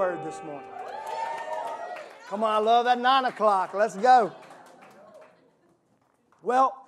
word this morning. Come on, I love that nine o'clock. Let's go. Well,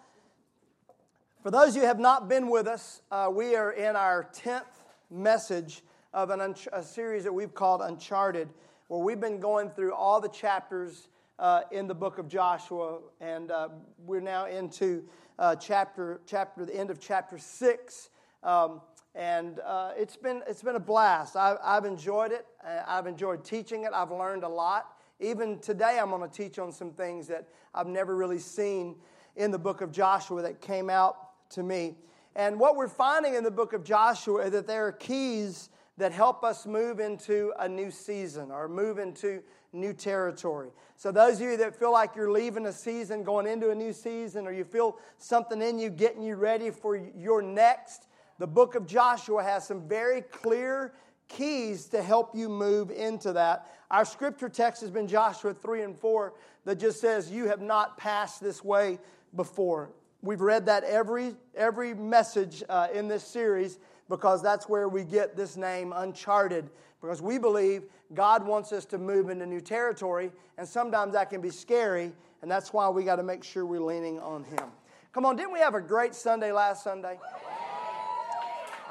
for those who have not been with us, uh, we are in our 10th message of an, a series that we've called Uncharted, where we've been going through all the chapters uh, in the book of Joshua, and uh, we're now into uh, chapter, chapter, the end of chapter 6. Um, and uh, it's, been, it's been a blast. I, I've enjoyed it. I've enjoyed teaching it. I've learned a lot. Even today, I'm going to teach on some things that I've never really seen in the book of Joshua that came out to me. And what we're finding in the book of Joshua is that there are keys that help us move into a new season or move into new territory. So, those of you that feel like you're leaving a season, going into a new season, or you feel something in you getting you ready for your next, the book of Joshua has some very clear keys to help you move into that. Our scripture text has been Joshua 3 and 4 that just says, You have not passed this way before. We've read that every, every message uh, in this series because that's where we get this name, Uncharted, because we believe God wants us to move into new territory, and sometimes that can be scary, and that's why we got to make sure we're leaning on Him. Come on, didn't we have a great Sunday last Sunday?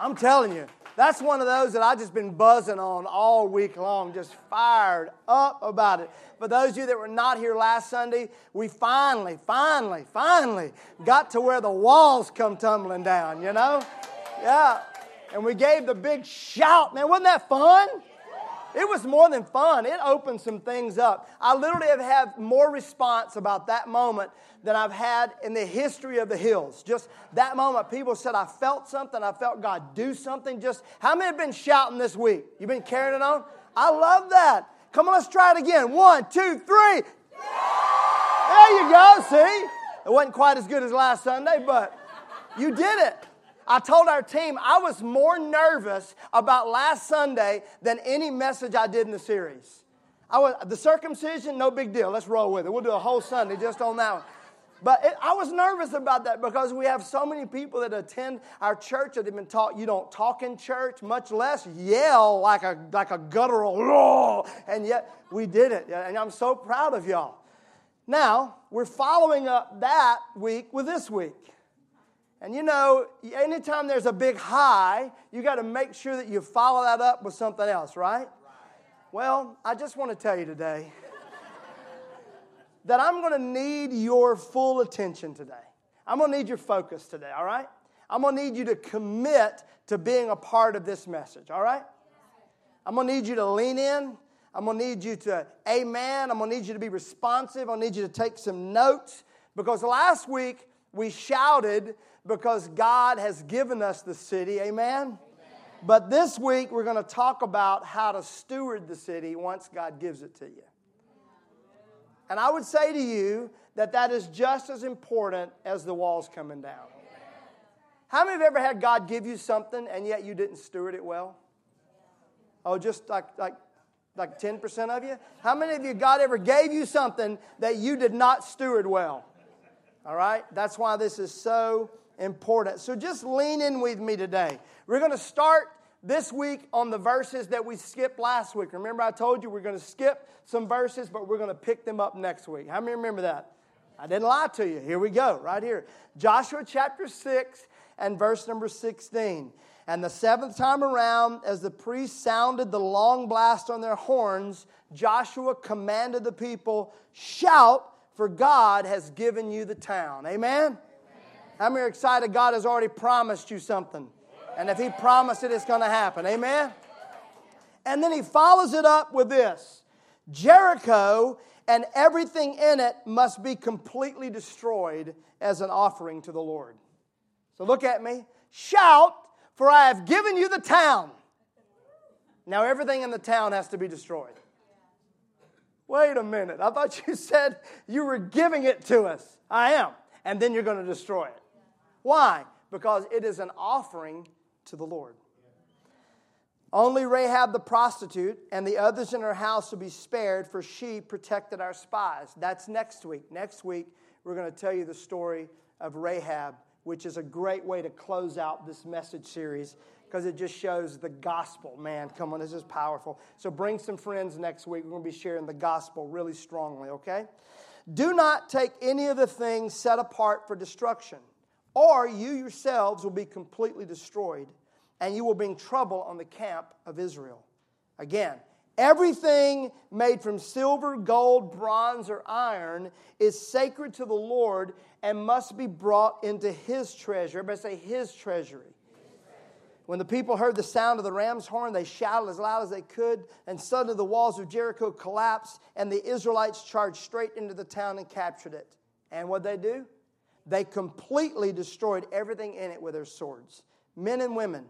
I'm telling you, that's one of those that I've just been buzzing on all week long, just fired up about it. For those of you that were not here last Sunday, we finally, finally, finally got to where the walls come tumbling down, you know? Yeah. And we gave the big shout. Man, wasn't that fun? It was more than fun. It opened some things up. I literally have had more response about that moment than I've had in the history of the hills. Just that moment, people said, I felt something. I felt God do something. Just how many have been shouting this week? You've been carrying it on? I love that. Come on, let's try it again. One, two, three. There you go. See? It wasn't quite as good as last Sunday, but you did it. I told our team I was more nervous about last Sunday than any message I did in the series. I was, the circumcision, no big deal. Let's roll with it. We'll do a whole Sunday just on that one. But it, I was nervous about that because we have so many people that attend our church that have been taught you don't talk in church, much less yell like a, like a guttural, and yet we did it. And I'm so proud of y'all. Now, we're following up that week with this week. And you know, anytime there's a big high, you got to make sure that you follow that up with something else, right? Well, I just want to tell you today that I'm going to need your full attention today. I'm going to need your focus today, all right? I'm going to need you to commit to being a part of this message, all right? I'm going to need you to lean in. I'm going to need you to amen. I'm going to need you to be responsive. To need you to take some notes because last week we shouted because God has given us the city, amen? amen. But this week we're going to talk about how to steward the city once God gives it to you. And I would say to you that that is just as important as the walls coming down. How many have ever had God give you something and yet you didn't steward it well? Oh, just like, like, like 10% of you? How many of you, God ever gave you something that you did not steward well? All right? That's why this is so important. So just lean in with me today. We're going to start this week on the verses that we skipped last week. Remember, I told you we're going to skip some verses, but we're going to pick them up next week. How many remember that? I didn't lie to you. Here we go, right here. Joshua chapter 6 and verse number 16. And the seventh time around, as the priests sounded the long blast on their horns, Joshua commanded the people, Shout, for God has given you the town. Amen? Amen. How many are excited God has already promised you something? And if He promised it, it's going to happen. Amen? And then He follows it up with this Jericho and everything in it must be completely destroyed as an offering to the Lord. So look at me. Shout, for I have given you the town. Now everything in the town has to be destroyed. Wait a minute. I thought you said you were giving it to us. I am. And then you're going to destroy it. Why? Because it is an offering to the Lord. Only Rahab the prostitute and the others in her house will be spared, for she protected our spies. That's next week. Next week, we're going to tell you the story of Rahab which is a great way to close out this message series because it just shows the gospel. Man, come on, this is powerful. So bring some friends next week. We're going to be sharing the gospel really strongly, okay? Do not take any of the things set apart for destruction, or you yourselves will be completely destroyed, and you will bring trouble on the camp of Israel. Again, everything made from silver, gold, bronze, or iron is sacred to the Lord and must be brought into his treasure. Everybody say his treasury. When the people heard the sound of the ram's horn, they shouted as loud as they could, and suddenly the walls of Jericho collapsed, and the Israelites charged straight into the town and captured it. And what they do? They completely destroyed everything in it with their swords men and women,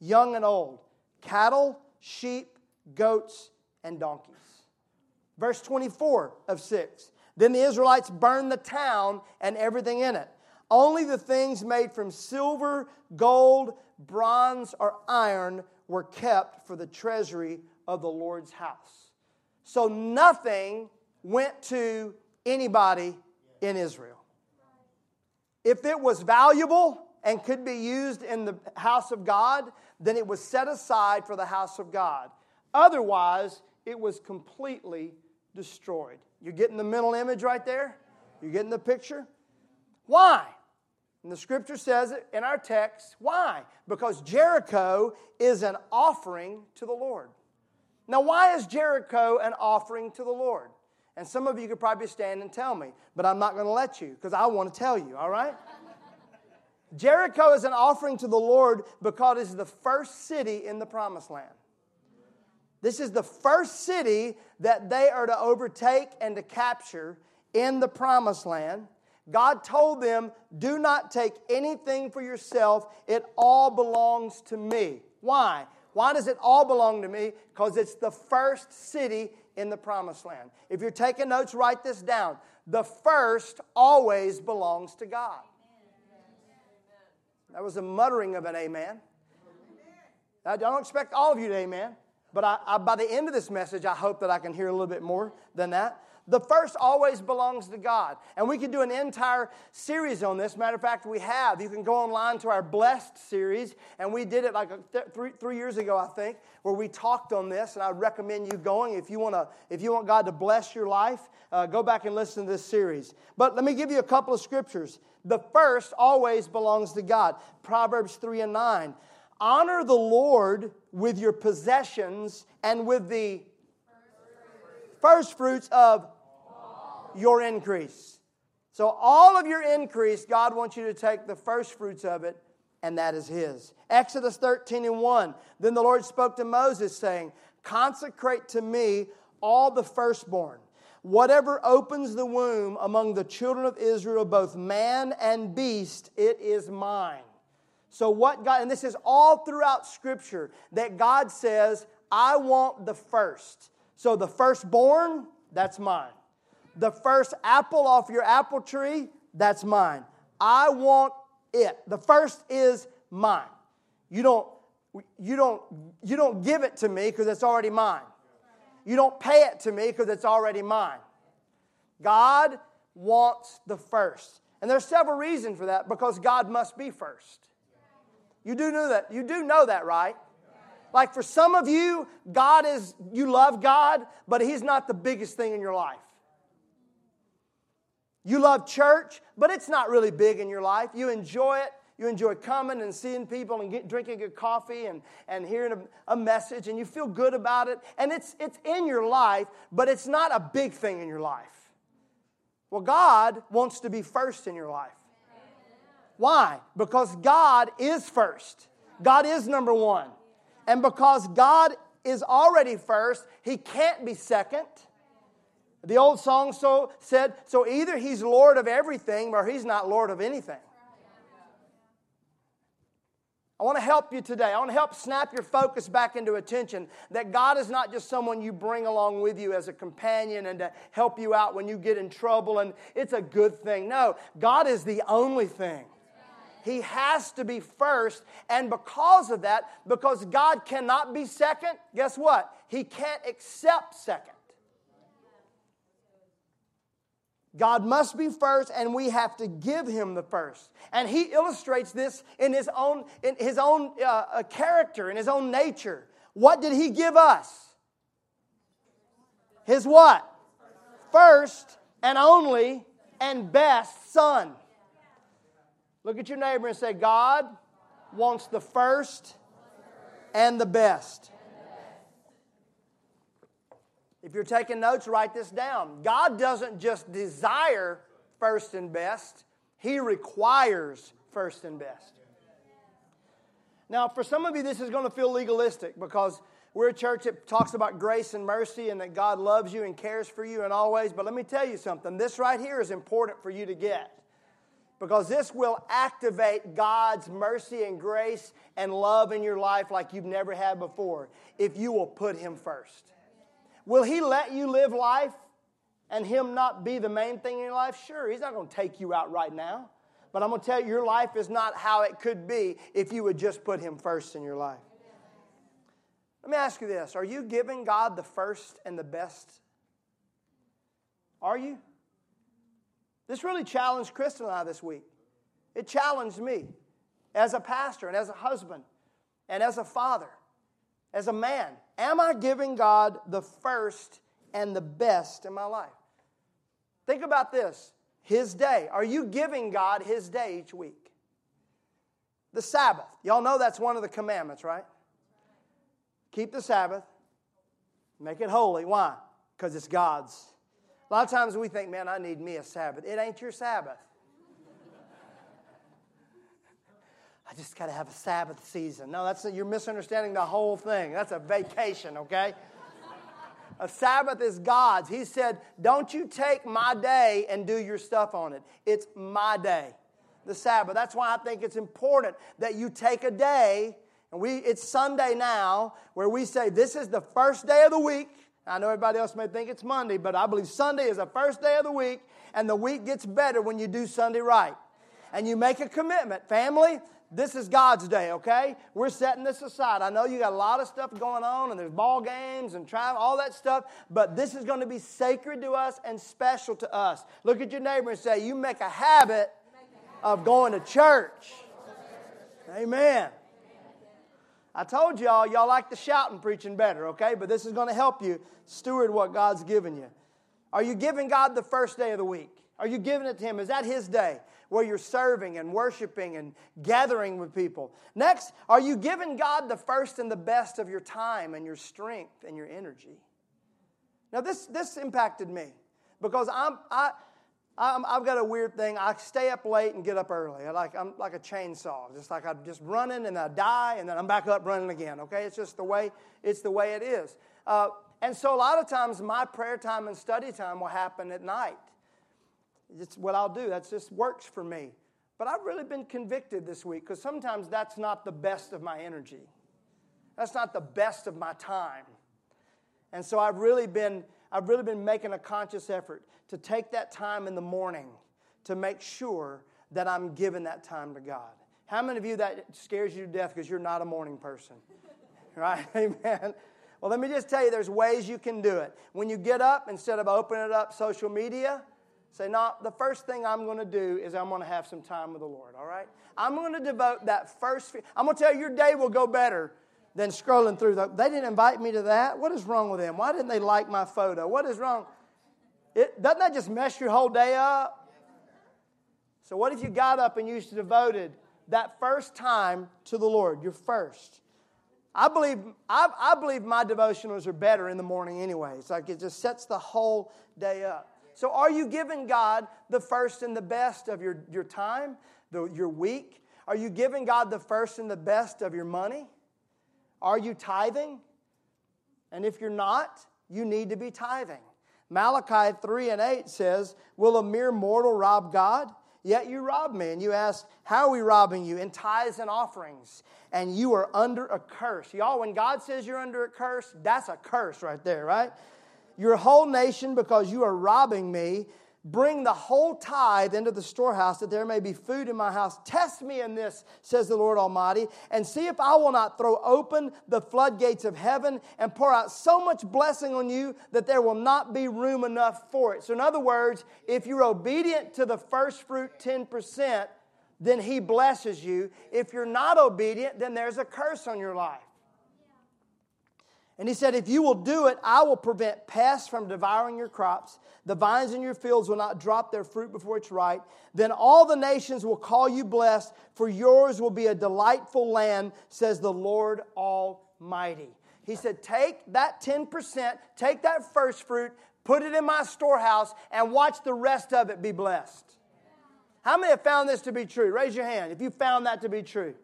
young and old, cattle, sheep, goats, and donkeys. Verse 24 of 6. Then the Israelites burned the town and everything in it. Only the things made from silver, gold, bronze, or iron were kept for the treasury of the Lord's house. So nothing went to anybody in Israel. If it was valuable and could be used in the house of God, then it was set aside for the house of God. Otherwise, it was completely destroyed. You're getting the mental image right there? You're getting the picture? Why? And the scripture says it in our text. Why? Because Jericho is an offering to the Lord. Now, why is Jericho an offering to the Lord? And some of you could probably stand and tell me, but I'm not going to let you because I want to tell you, all right? Jericho is an offering to the Lord because it is the first city in the promised land. This is the first city that they are to overtake and to capture in the promised land. God told them, Do not take anything for yourself. It all belongs to me. Why? Why does it all belong to me? Because it's the first city in the promised land. If you're taking notes, write this down. The first always belongs to God. That was a muttering of an amen. I don't expect all of you to amen, but I, I, by the end of this message, I hope that I can hear a little bit more than that. The first always belongs to God. And we could do an entire series on this. Matter of fact, we have. You can go online to our Blessed series, and we did it like th- three, three years ago, I think, where we talked on this. And I recommend you going if you, wanna, if you want God to bless your life. Uh, go back and listen to this series. But let me give you a couple of scriptures. The first always belongs to God. Proverbs 3 and 9. Honor the Lord with your possessions and with the first fruits of your increase. So, all of your increase, God wants you to take the first fruits of it, and that is His. Exodus 13 and 1. Then the Lord spoke to Moses, saying, Consecrate to me all the firstborn. Whatever opens the womb among the children of Israel, both man and beast, it is mine. So, what God, and this is all throughout Scripture, that God says, I want the first. So, the firstborn, that's mine. The first apple off your apple tree, that's mine. I want it. The first is mine. You don't, you don't, you don't give it to me because it's already mine. You don't pay it to me because it's already mine. God wants the first. And there's several reasons for that because God must be first. You do know that. You do know that, right? Like for some of you, God is, you love God, but He's not the biggest thing in your life. You love church, but it's not really big in your life. You enjoy it. You enjoy coming and seeing people and get, drinking good coffee and, and hearing a, a message, and you feel good about it. And it's, it's in your life, but it's not a big thing in your life. Well, God wants to be first in your life. Why? Because God is first. God is number one. And because God is already first, He can't be second. The old song so said, so either he's Lord of everything or he's not Lord of anything. I want to help you today. I want to help snap your focus back into attention that God is not just someone you bring along with you as a companion and to help you out when you get in trouble and it's a good thing. No, God is the only thing. He has to be first. And because of that, because God cannot be second, guess what? He can't accept second. God must be first, and we have to give him the first. And he illustrates this in his own, in his own uh, uh, character, in his own nature. What did he give us? His what? First and only and best son. Look at your neighbor and say, God wants the first and the best. If you're taking notes, write this down. God doesn't just desire first and best, He requires first and best. Now, for some of you, this is going to feel legalistic because we're a church that talks about grace and mercy and that God loves you and cares for you and always. But let me tell you something this right here is important for you to get because this will activate God's mercy and grace and love in your life like you've never had before if you will put Him first. Will He let you live life and Him not be the main thing in your life? Sure, He's not going to take you out right now. But I'm going to tell you, your life is not how it could be if you would just put Him first in your life. Let me ask you this Are you giving God the first and the best? Are you? This really challenged Kristen and I this week. It challenged me as a pastor and as a husband and as a father, as a man. Am I giving God the first and the best in my life? Think about this His day. Are you giving God His day each week? The Sabbath. Y'all know that's one of the commandments, right? Keep the Sabbath, make it holy. Why? Because it's God's. A lot of times we think, man, I need me a Sabbath. It ain't your Sabbath. I just got to have a Sabbath season. No, that's you're misunderstanding the whole thing. That's a vacation, okay? a Sabbath is God's. He said, "Don't you take my day and do your stuff on it. It's my day." The Sabbath. That's why I think it's important that you take a day and we it's Sunday now where we say this is the first day of the week. I know everybody else may think it's Monday, but I believe Sunday is the first day of the week and the week gets better when you do Sunday right. And you make a commitment, family, this is God's day, okay? We're setting this aside. I know you got a lot of stuff going on and there's ball games and travel, all that stuff, but this is going to be sacred to us and special to us. Look at your neighbor and say, You make a habit of going to church. Amen. I told y'all, y'all like the shouting preaching better, okay? But this is going to help you steward what God's given you. Are you giving God the first day of the week? Are you giving it to Him? Is that His day? where you're serving and worshiping and gathering with people. Next, are you giving God the first and the best of your time and your strength and your energy? Now, this, this impacted me because I'm, I, I'm, I've got a weird thing. I stay up late and get up early. I like, I'm like a chainsaw, just like I'm just running and I die and then I'm back up running again. Okay, it's just the way it's the way it is. Uh, and so a lot of times my prayer time and study time will happen at night. It's what I'll do. That just works for me. But I've really been convicted this week because sometimes that's not the best of my energy. That's not the best of my time. And so I've really been I've really been making a conscious effort to take that time in the morning to make sure that I'm giving that time to God. How many of you that scares you to death because you're not a morning person? right? Amen. Well, let me just tell you there's ways you can do it. When you get up, instead of opening up social media, Say, no, the first thing I'm going to do is I'm going to have some time with the Lord, all right? I'm going to devote that first, I'm going to tell you your day will go better than scrolling through. The, they didn't invite me to that. What is wrong with them? Why didn't they like my photo? What is wrong? It, doesn't that just mess your whole day up? So, what if you got up and you devoted that first time to the Lord, your first? I believe, I, I believe my devotionals are better in the morning anyway. It's like it just sets the whole day up. So, are you giving God the first and the best of your, your time, the, your week? Are you giving God the first and the best of your money? Are you tithing? And if you're not, you need to be tithing. Malachi 3 and 8 says, Will a mere mortal rob God? Yet you rob me. And you ask, How are we robbing you? In tithes and offerings. And you are under a curse. Y'all, when God says you're under a curse, that's a curse right there, right? your whole nation because you are robbing me. Bring the whole tithe into the storehouse that there may be food in my house. Test me in this, says the Lord Almighty, and see if I will not throw open the floodgates of heaven and pour out so much blessing on you that there will not be room enough for it. So, in other words, if you're obedient to the first fruit 10%, then He blesses you. If you're not obedient, then there's a curse on your life. And he said, If you will do it, I will prevent pests from devouring your crops. The vines in your fields will not drop their fruit before it's ripe. Then all the nations will call you blessed, for yours will be a delightful land, says the Lord Almighty. He said, Take that 10%, take that first fruit, put it in my storehouse, and watch the rest of it be blessed. How many have found this to be true? Raise your hand if you found that to be true.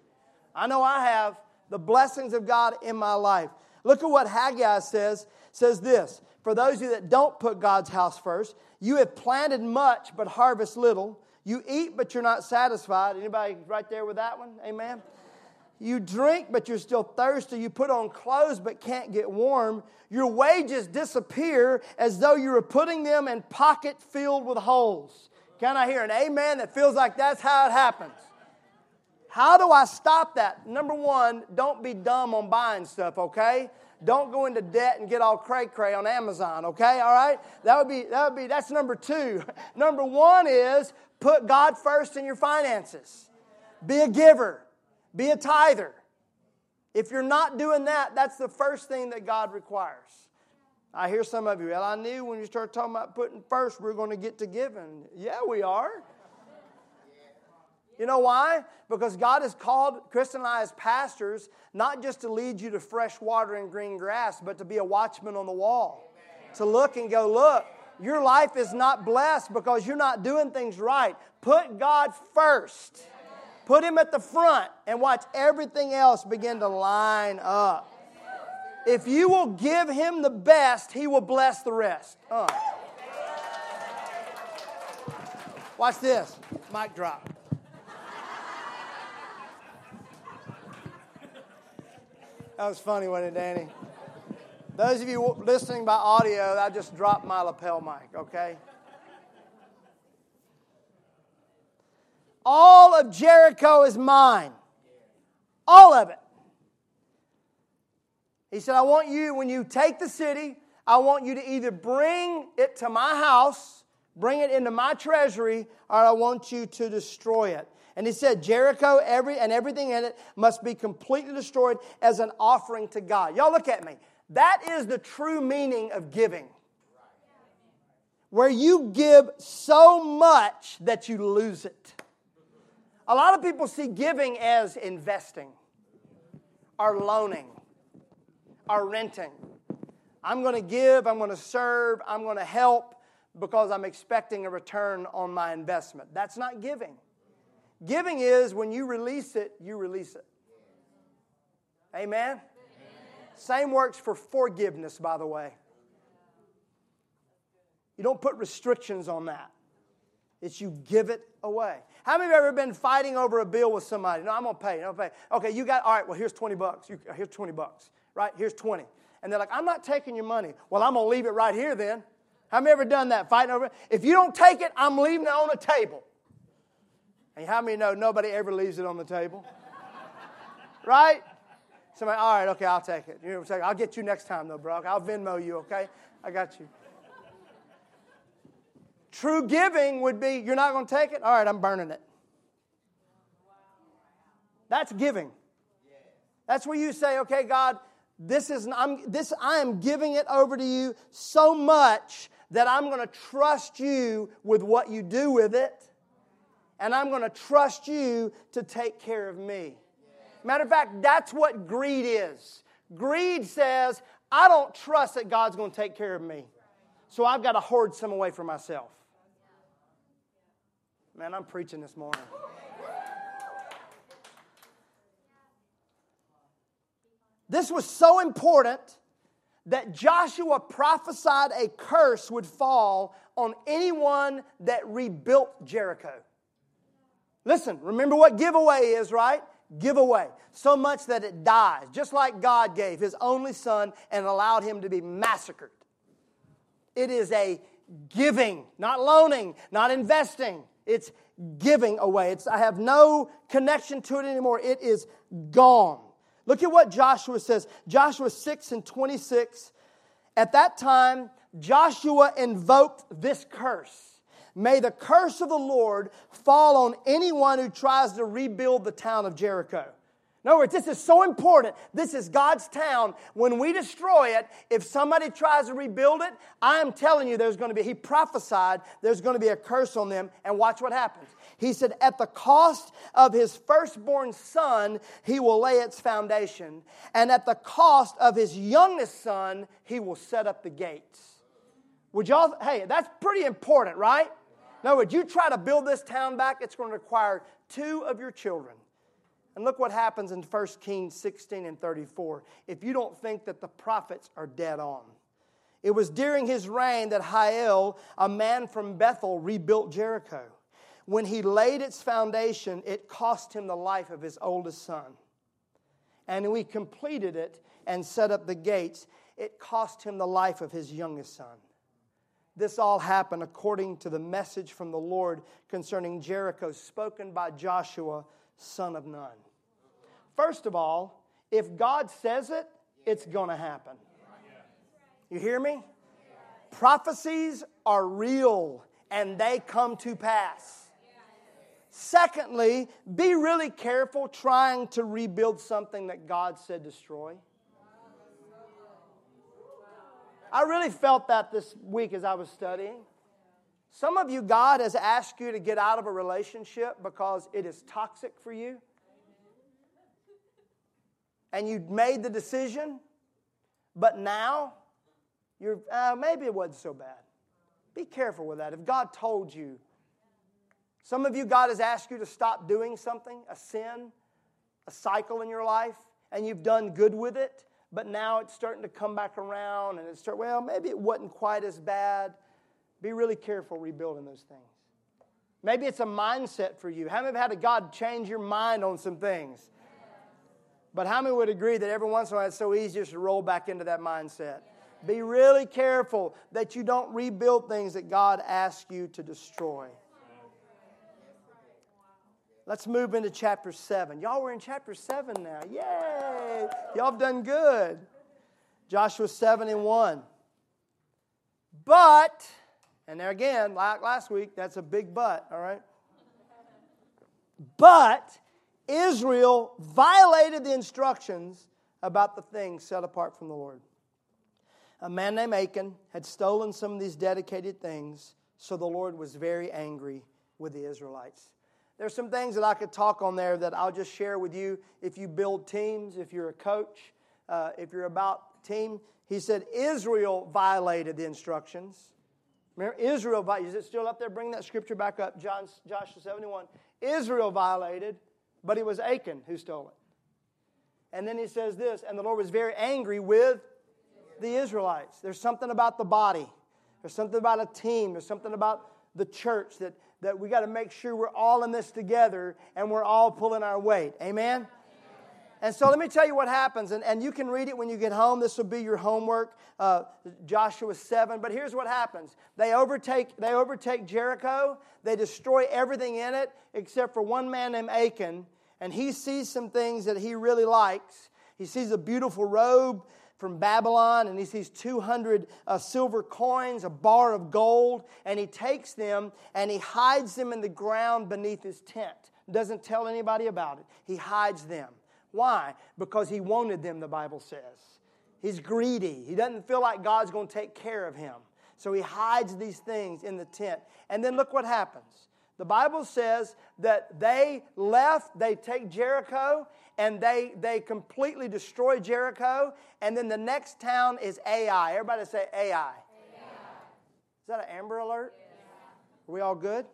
I know I have the blessings of God in my life. Look at what Haggai says. Says this For those of you that don't put God's house first, you have planted much but harvest little. You eat but you're not satisfied. Anybody right there with that one? Amen. You drink, but you're still thirsty. You put on clothes, but can't get warm. Your wages disappear as though you were putting them in pocket filled with holes. Can I hear an amen that feels like that's how it happens? How do I stop that? Number one, don't be dumb on buying stuff, okay? Don't go into debt and get all cray cray on Amazon, okay? All right? That would be, that would be, that's number two. Number one is put God first in your finances. Be a giver, be a tither. If you're not doing that, that's the first thing that God requires. I hear some of you, well, I knew when you start talking about putting first, we're going to get to giving. Yeah, we are. You know why? Because God has called Chris and I as pastors not just to lead you to fresh water and green grass, but to be a watchman on the wall. To look and go, look, your life is not blessed because you're not doing things right. Put God first. Put Him at the front and watch everything else begin to line up. If you will give Him the best, He will bless the rest. Uh. Watch this. Mic drop. That was funny, wasn't it, Danny? Those of you listening by audio, I just dropped my lapel mic, okay? All of Jericho is mine. All of it. He said, I want you, when you take the city, I want you to either bring it to my house, bring it into my treasury, or I want you to destroy it. And he said, Jericho every, and everything in it must be completely destroyed as an offering to God. Y'all look at me. That is the true meaning of giving. Where you give so much that you lose it. A lot of people see giving as investing, or loaning, or renting. I'm going to give, I'm going to serve, I'm going to help because I'm expecting a return on my investment. That's not giving. Giving is when you release it, you release it. Amen? Amen? Same works for forgiveness, by the way. You don't put restrictions on that. It's you give it away. How many have ever been fighting over a bill with somebody? No, I'm gonna pay. Gonna pay. Okay, you got. All right. Well, here's twenty bucks. You, here's twenty bucks. Right. Here's twenty. And they're like, I'm not taking your money. Well, I'm gonna leave it right here then. How many ever done that? Fighting over it? If you don't take it, I'm leaving it on the table. And how many know nobody ever leaves it on the table? right? Somebody, all right, okay, I'll take it. You know, I'll get you next time, though, bro. I'll Venmo you, okay? I got you. True giving would be, you're not going to take it? All right, I'm burning it. That's giving. That's where you say, okay, God, this is I'm this I am giving it over to you so much that I'm going to trust you with what you do with it and I'm going to trust you to take care of me. Matter of fact, that's what greed is. Greed says, I don't trust that God's going to take care of me. So I've got to hoard some away for myself. Man, I'm preaching this morning. This was so important that Joshua prophesied a curse would fall on anyone that rebuilt Jericho. Listen, remember what giveaway is, right? Giveaway. So much that it dies, just like God gave his only son and allowed him to be massacred. It is a giving, not loaning, not investing. It's giving away. It's, I have no connection to it anymore. It is gone. Look at what Joshua says. Joshua 6 and 26. At that time, Joshua invoked this curse. May the curse of the Lord fall on anyone who tries to rebuild the town of Jericho. In other words, this is so important. This is God's town. When we destroy it, if somebody tries to rebuild it, I am telling you there's going to be, he prophesied there's going to be a curse on them. And watch what happens. He said, At the cost of his firstborn son, he will lay its foundation. And at the cost of his youngest son, he will set up the gates. Would y'all, hey, that's pretty important, right? No, would you try to build this town back? It's going to require two of your children. And look what happens in 1 Kings 16 and 34. If you don't think that the prophets are dead on. It was during his reign that Hiel, a man from Bethel, rebuilt Jericho. When he laid its foundation, it cost him the life of his oldest son. And when he completed it and set up the gates, it cost him the life of his youngest son. This all happened according to the message from the Lord concerning Jericho spoken by Joshua, son of Nun. First of all, if God says it, it's going to happen. You hear me? Prophecies are real and they come to pass. Secondly, be really careful trying to rebuild something that God said destroy. I really felt that this week as I was studying. Some of you, God has asked you to get out of a relationship because it is toxic for you. And you made the decision, but now you're, uh, maybe it wasn't so bad. Be careful with that. If God told you, some of you, God has asked you to stop doing something, a sin, a cycle in your life, and you've done good with it, but now it's starting to come back around and it's start, well, maybe it wasn't quite as bad. Be really careful rebuilding those things. Maybe it's a mindset for you. How many have had a God change your mind on some things? But how many would agree that every once in a while it's so easy just to roll back into that mindset? Be really careful that you don't rebuild things that God asks you to destroy. Let's move into chapter 7. Y'all were in chapter 7 now. Yay! Y'all have done good. Joshua 7 and 1. But, and there again, like last week, that's a big but, all right? But Israel violated the instructions about the things set apart from the Lord. A man named Achan had stolen some of these dedicated things, so the Lord was very angry with the Israelites. There's some things that I could talk on there that I'll just share with you. If you build teams, if you're a coach, uh, if you're about team, he said Israel violated the instructions. Remember, Israel, is it still up there? Bring that scripture back up, John, Joshua 71. Israel violated, but it was Achan who stole it. And then he says this, and the Lord was very angry with the Israelites. There's something about the body, there's something about a team, there's something about the church that that we got to make sure we're all in this together and we're all pulling our weight. Amen? And so let me tell you what happens, and, and you can read it when you get home. This will be your homework, uh, Joshua 7. But here's what happens they overtake, they overtake Jericho, they destroy everything in it except for one man named Achan, and he sees some things that he really likes. He sees a beautiful robe from Babylon and he sees 200 uh, silver coins, a bar of gold, and he takes them and he hides them in the ground beneath his tent. Doesn't tell anybody about it. He hides them. Why? Because he wanted them, the Bible says. He's greedy. He doesn't feel like God's going to take care of him. So he hides these things in the tent. And then look what happens. The Bible says that they left, they take Jericho, and they, they completely destroy Jericho. And then the next town is Ai. Everybody say Ai. Ai. Is that an Amber Alert? Are we all good?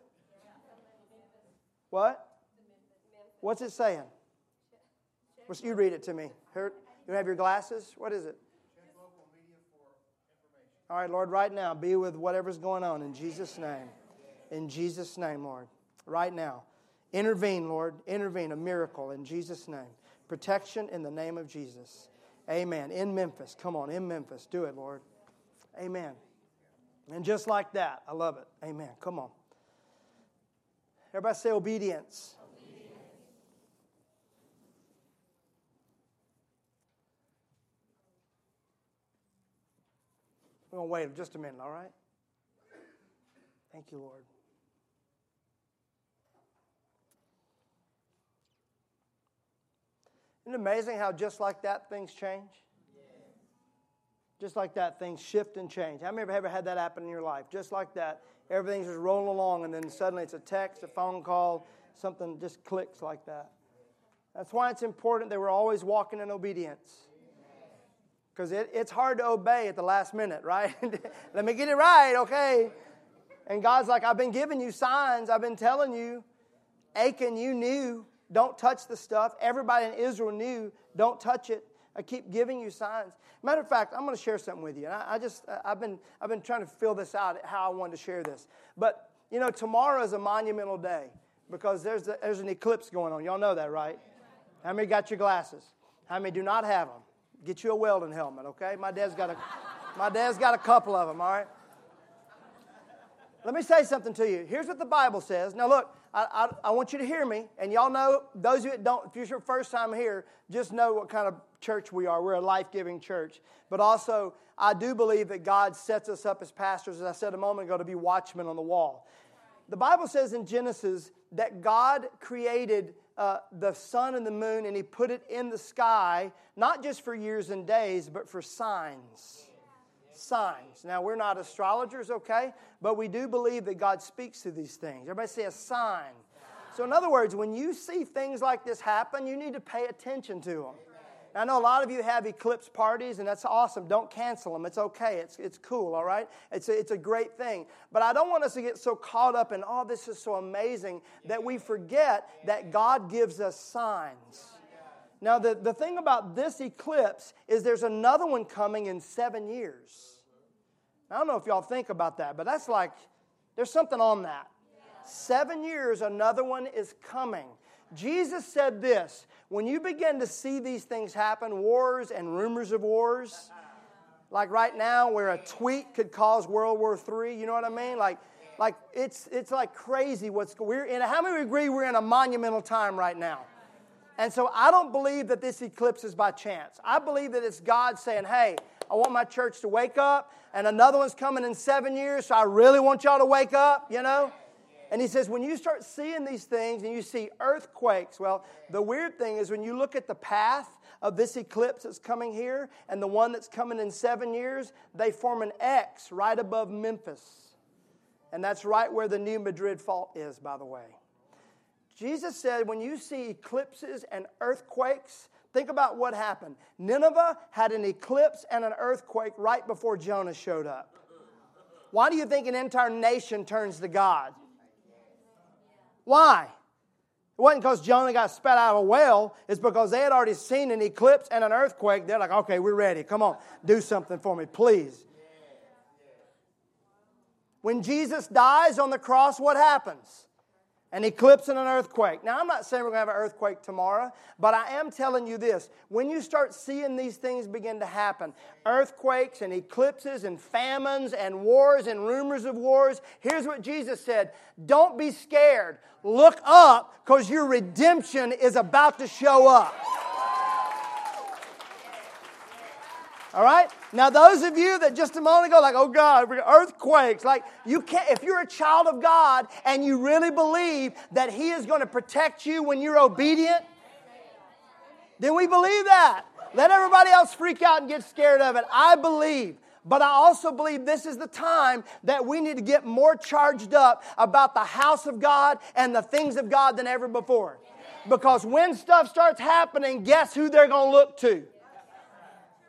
What? What's it saying? What's, you read it to me. You have your glasses? What is it? All right, Lord, right now, be with whatever's going on in Jesus' name. In Jesus' name, Lord. Right now. Intervene, Lord. Intervene, a miracle in Jesus' name. Protection in the name of Jesus. Amen. In Memphis. Come on, in Memphis. Do it, Lord. Amen. And just like that, I love it. Amen. Come on. Everybody say obedience. obedience. We're going to wait just a minute, all right? Thank you, Lord. Isn't it amazing how just like that things change? Just like that, things shift and change. How many of you ever had that happen in your life? Just like that, everything's just rolling along, and then suddenly it's a text, a phone call, something just clicks like that. That's why it's important that we're always walking in obedience. Because it, it's hard to obey at the last minute, right? Let me get it right, okay? And God's like, I've been giving you signs, I've been telling you. Achan, you knew, don't touch the stuff. Everybody in Israel knew, don't touch it. I keep giving you signs. Matter of fact, I'm going to share something with you. And I, I just, I've been, I've been trying to fill this out how I wanted to share this. But, you know, tomorrow is a monumental day because there's, a, there's an eclipse going on. Y'all know that, right? How many got your glasses? How many do not have them? Get you a welding helmet, okay? My dad's got a, my dad's got a couple of them, all right? Let me say something to you. Here's what the Bible says. Now, look, I, I, I, want you to hear me, and y'all know, those of you that don't, if it's your first time here, just know what kind of church we are. We're a life giving church. But also, I do believe that God sets us up as pastors, as I said a moment ago, to be watchmen on the wall. The Bible says in Genesis that God created uh, the sun and the moon and He put it in the sky, not just for years and days, but for signs signs. Now, we're not astrologers, okay? But we do believe that God speaks to these things. Everybody say a sign. So, in other words, when you see things like this happen, you need to pay attention to them. I know a lot of you have eclipse parties, and that's awesome. Don't cancel them. It's okay. It's, it's cool, all right? It's a, it's a great thing. But I don't want us to get so caught up in, oh, this is so amazing, that we forget that God gives us signs. Now, the, the thing about this eclipse is there's another one coming in seven years. I don't know if y'all think about that, but that's like, there's something on that. Seven years, another one is coming. Jesus said this when you begin to see these things happen, wars and rumors of wars, like right now where a tweet could cause World War III, you know what I mean? Like, like it's, it's like crazy what's we're in. How many agree we're in a monumental time right now? And so I don't believe that this eclipse is by chance. I believe that it's God saying, hey, I want my church to wake up, and another one's coming in seven years, so I really want y'all to wake up, you know? And he says, when you start seeing these things and you see earthquakes, well, the weird thing is when you look at the path of this eclipse that's coming here and the one that's coming in seven years, they form an X right above Memphis. And that's right where the New Madrid fault is, by the way. Jesus said, when you see eclipses and earthquakes, think about what happened. Nineveh had an eclipse and an earthquake right before Jonah showed up. Why do you think an entire nation turns to God? Why? It wasn't because Jonah got spat out of a whale. It's because they had already seen an eclipse and an earthquake. They're like, okay, we're ready. Come on, do something for me, please. When Jesus dies on the cross, what happens? An eclipse and an earthquake. Now, I'm not saying we're going to have an earthquake tomorrow, but I am telling you this. When you start seeing these things begin to happen earthquakes and eclipses and famines and wars and rumors of wars here's what Jesus said Don't be scared. Look up because your redemption is about to show up. All right? Now, those of you that just a moment ago, like, oh God, earthquakes, like, you can't, if you're a child of God and you really believe that He is going to protect you when you're obedient, then we believe that. Let everybody else freak out and get scared of it. I believe. But I also believe this is the time that we need to get more charged up about the house of God and the things of God than ever before. Because when stuff starts happening, guess who they're going to look to?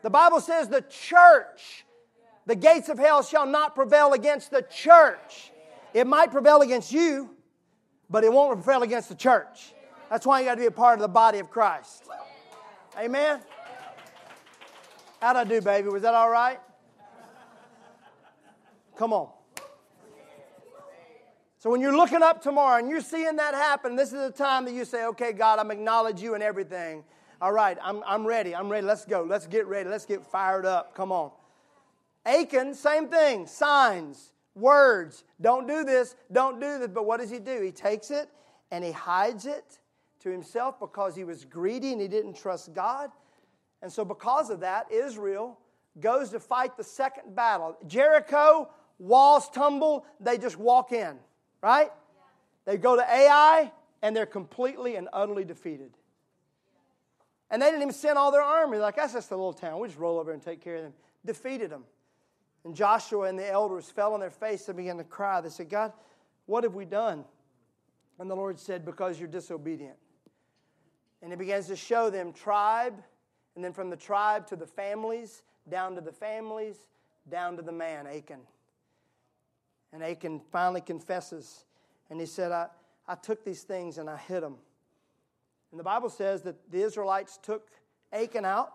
The Bible says the church, the gates of hell shall not prevail against the church. It might prevail against you, but it won't prevail against the church. That's why you got to be a part of the body of Christ. Amen? How'd I do, baby? Was that all right? Come on. So when you're looking up tomorrow and you're seeing that happen, this is the time that you say, okay, God, I'm acknowledge you in everything. All right, I'm, I'm ready. I'm ready. Let's go. Let's get ready. Let's get fired up. Come on. Achan, same thing, signs, words. Don't do this, don't do this. But what does he do? He takes it and he hides it to himself because he was greedy and he didn't trust God. And so, because of that, Israel goes to fight the second battle. Jericho, walls tumble, they just walk in, right? They go to Ai and they're completely and utterly defeated. And they didn't even send all their army. Like, that's just a little town. We just roll over and take care of them. Defeated them. And Joshua and the elders fell on their face and began to cry. They said, God, what have we done? And the Lord said, Because you're disobedient. And he begins to show them tribe, and then from the tribe to the families, down to the families, down to the man, Achan. And Achan finally confesses, and he said, I, I took these things and I hid them. And the Bible says that the Israelites took Achan out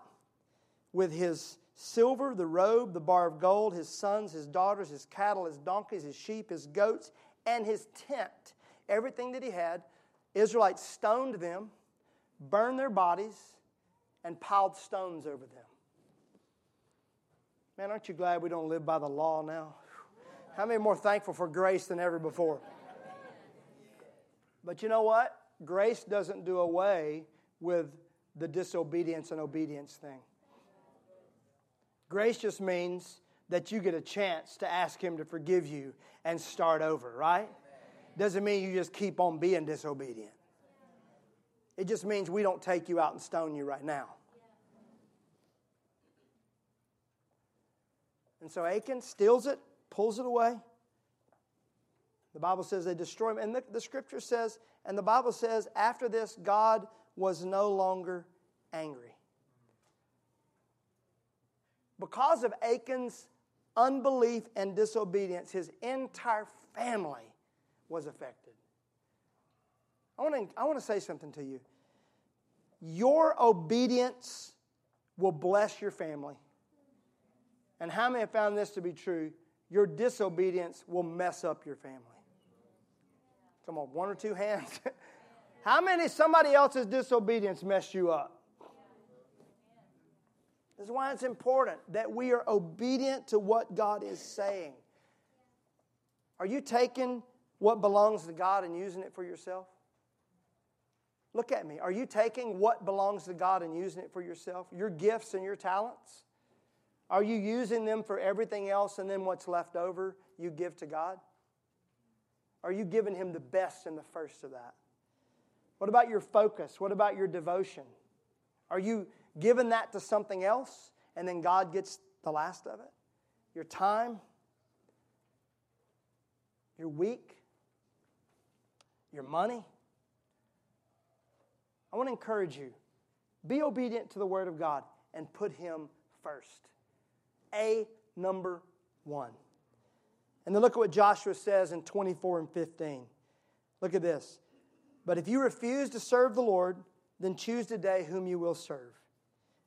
with his silver, the robe, the bar of gold, his sons, his daughters, his cattle, his donkeys, his sheep, his goats, and his tent. Everything that he had. Israelites stoned them, burned their bodies, and piled stones over them. Man, aren't you glad we don't live by the law now? How many more thankful for grace than ever before? But you know what? Grace doesn't do away with the disobedience and obedience thing. Grace just means that you get a chance to ask Him to forgive you and start over, right? Doesn't mean you just keep on being disobedient. It just means we don't take you out and stone you right now. And so Achan steals it, pulls it away. The Bible says they destroy him. And the, the scripture says, and the Bible says, after this, God was no longer angry. Because of Achan's unbelief and disobedience, his entire family was affected. I want to, I want to say something to you. Your obedience will bless your family. And how many have found this to be true? Your disobedience will mess up your family. Come on, one or two hands. how many somebody else's disobedience messed you up? This is why it's important that we are obedient to what God is saying. Are you taking what belongs to God and using it for yourself? Look at me. Are you taking what belongs to God and using it for yourself? Your gifts and your talents? Are you using them for everything else and then what's left over you give to God? Are you giving Him the best and the first of that? What about your focus? What about your devotion? Are you giving that to something else and then God gets the last of it? Your time? Your week? Your money? I want to encourage you be obedient to the Word of God and put Him first. A number one. And then look at what Joshua says in 24 and 15. Look at this. But if you refuse to serve the Lord, then choose today whom you will serve.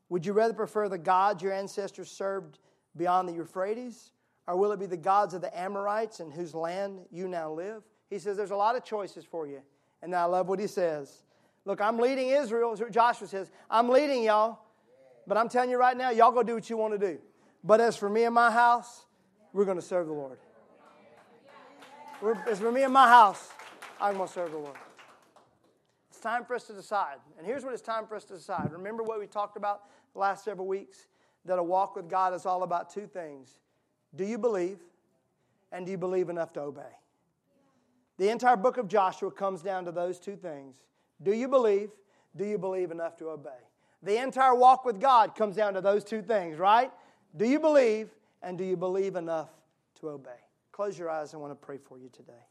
Would you rather prefer the gods your ancestors served beyond the Euphrates? Or will it be the gods of the Amorites in whose land you now live? He says there's a lot of choices for you. And I love what he says. Look, I'm leading Israel, is what Joshua says. I'm leading y'all, but I'm telling you right now, y'all go do what you want to do. But as for me and my house, we're going to serve the Lord. As for me and my house, I'm going to serve the Lord. It's time for us to decide. And here's what it's time for us to decide. Remember what we talked about the last several weeks? That a walk with God is all about two things. Do you believe? And do you believe enough to obey? The entire book of Joshua comes down to those two things. Do you believe? Do you believe enough to obey? The entire walk with God comes down to those two things, right? Do you believe? And do you believe enough to obey? Close your eyes. I want to pray for you today.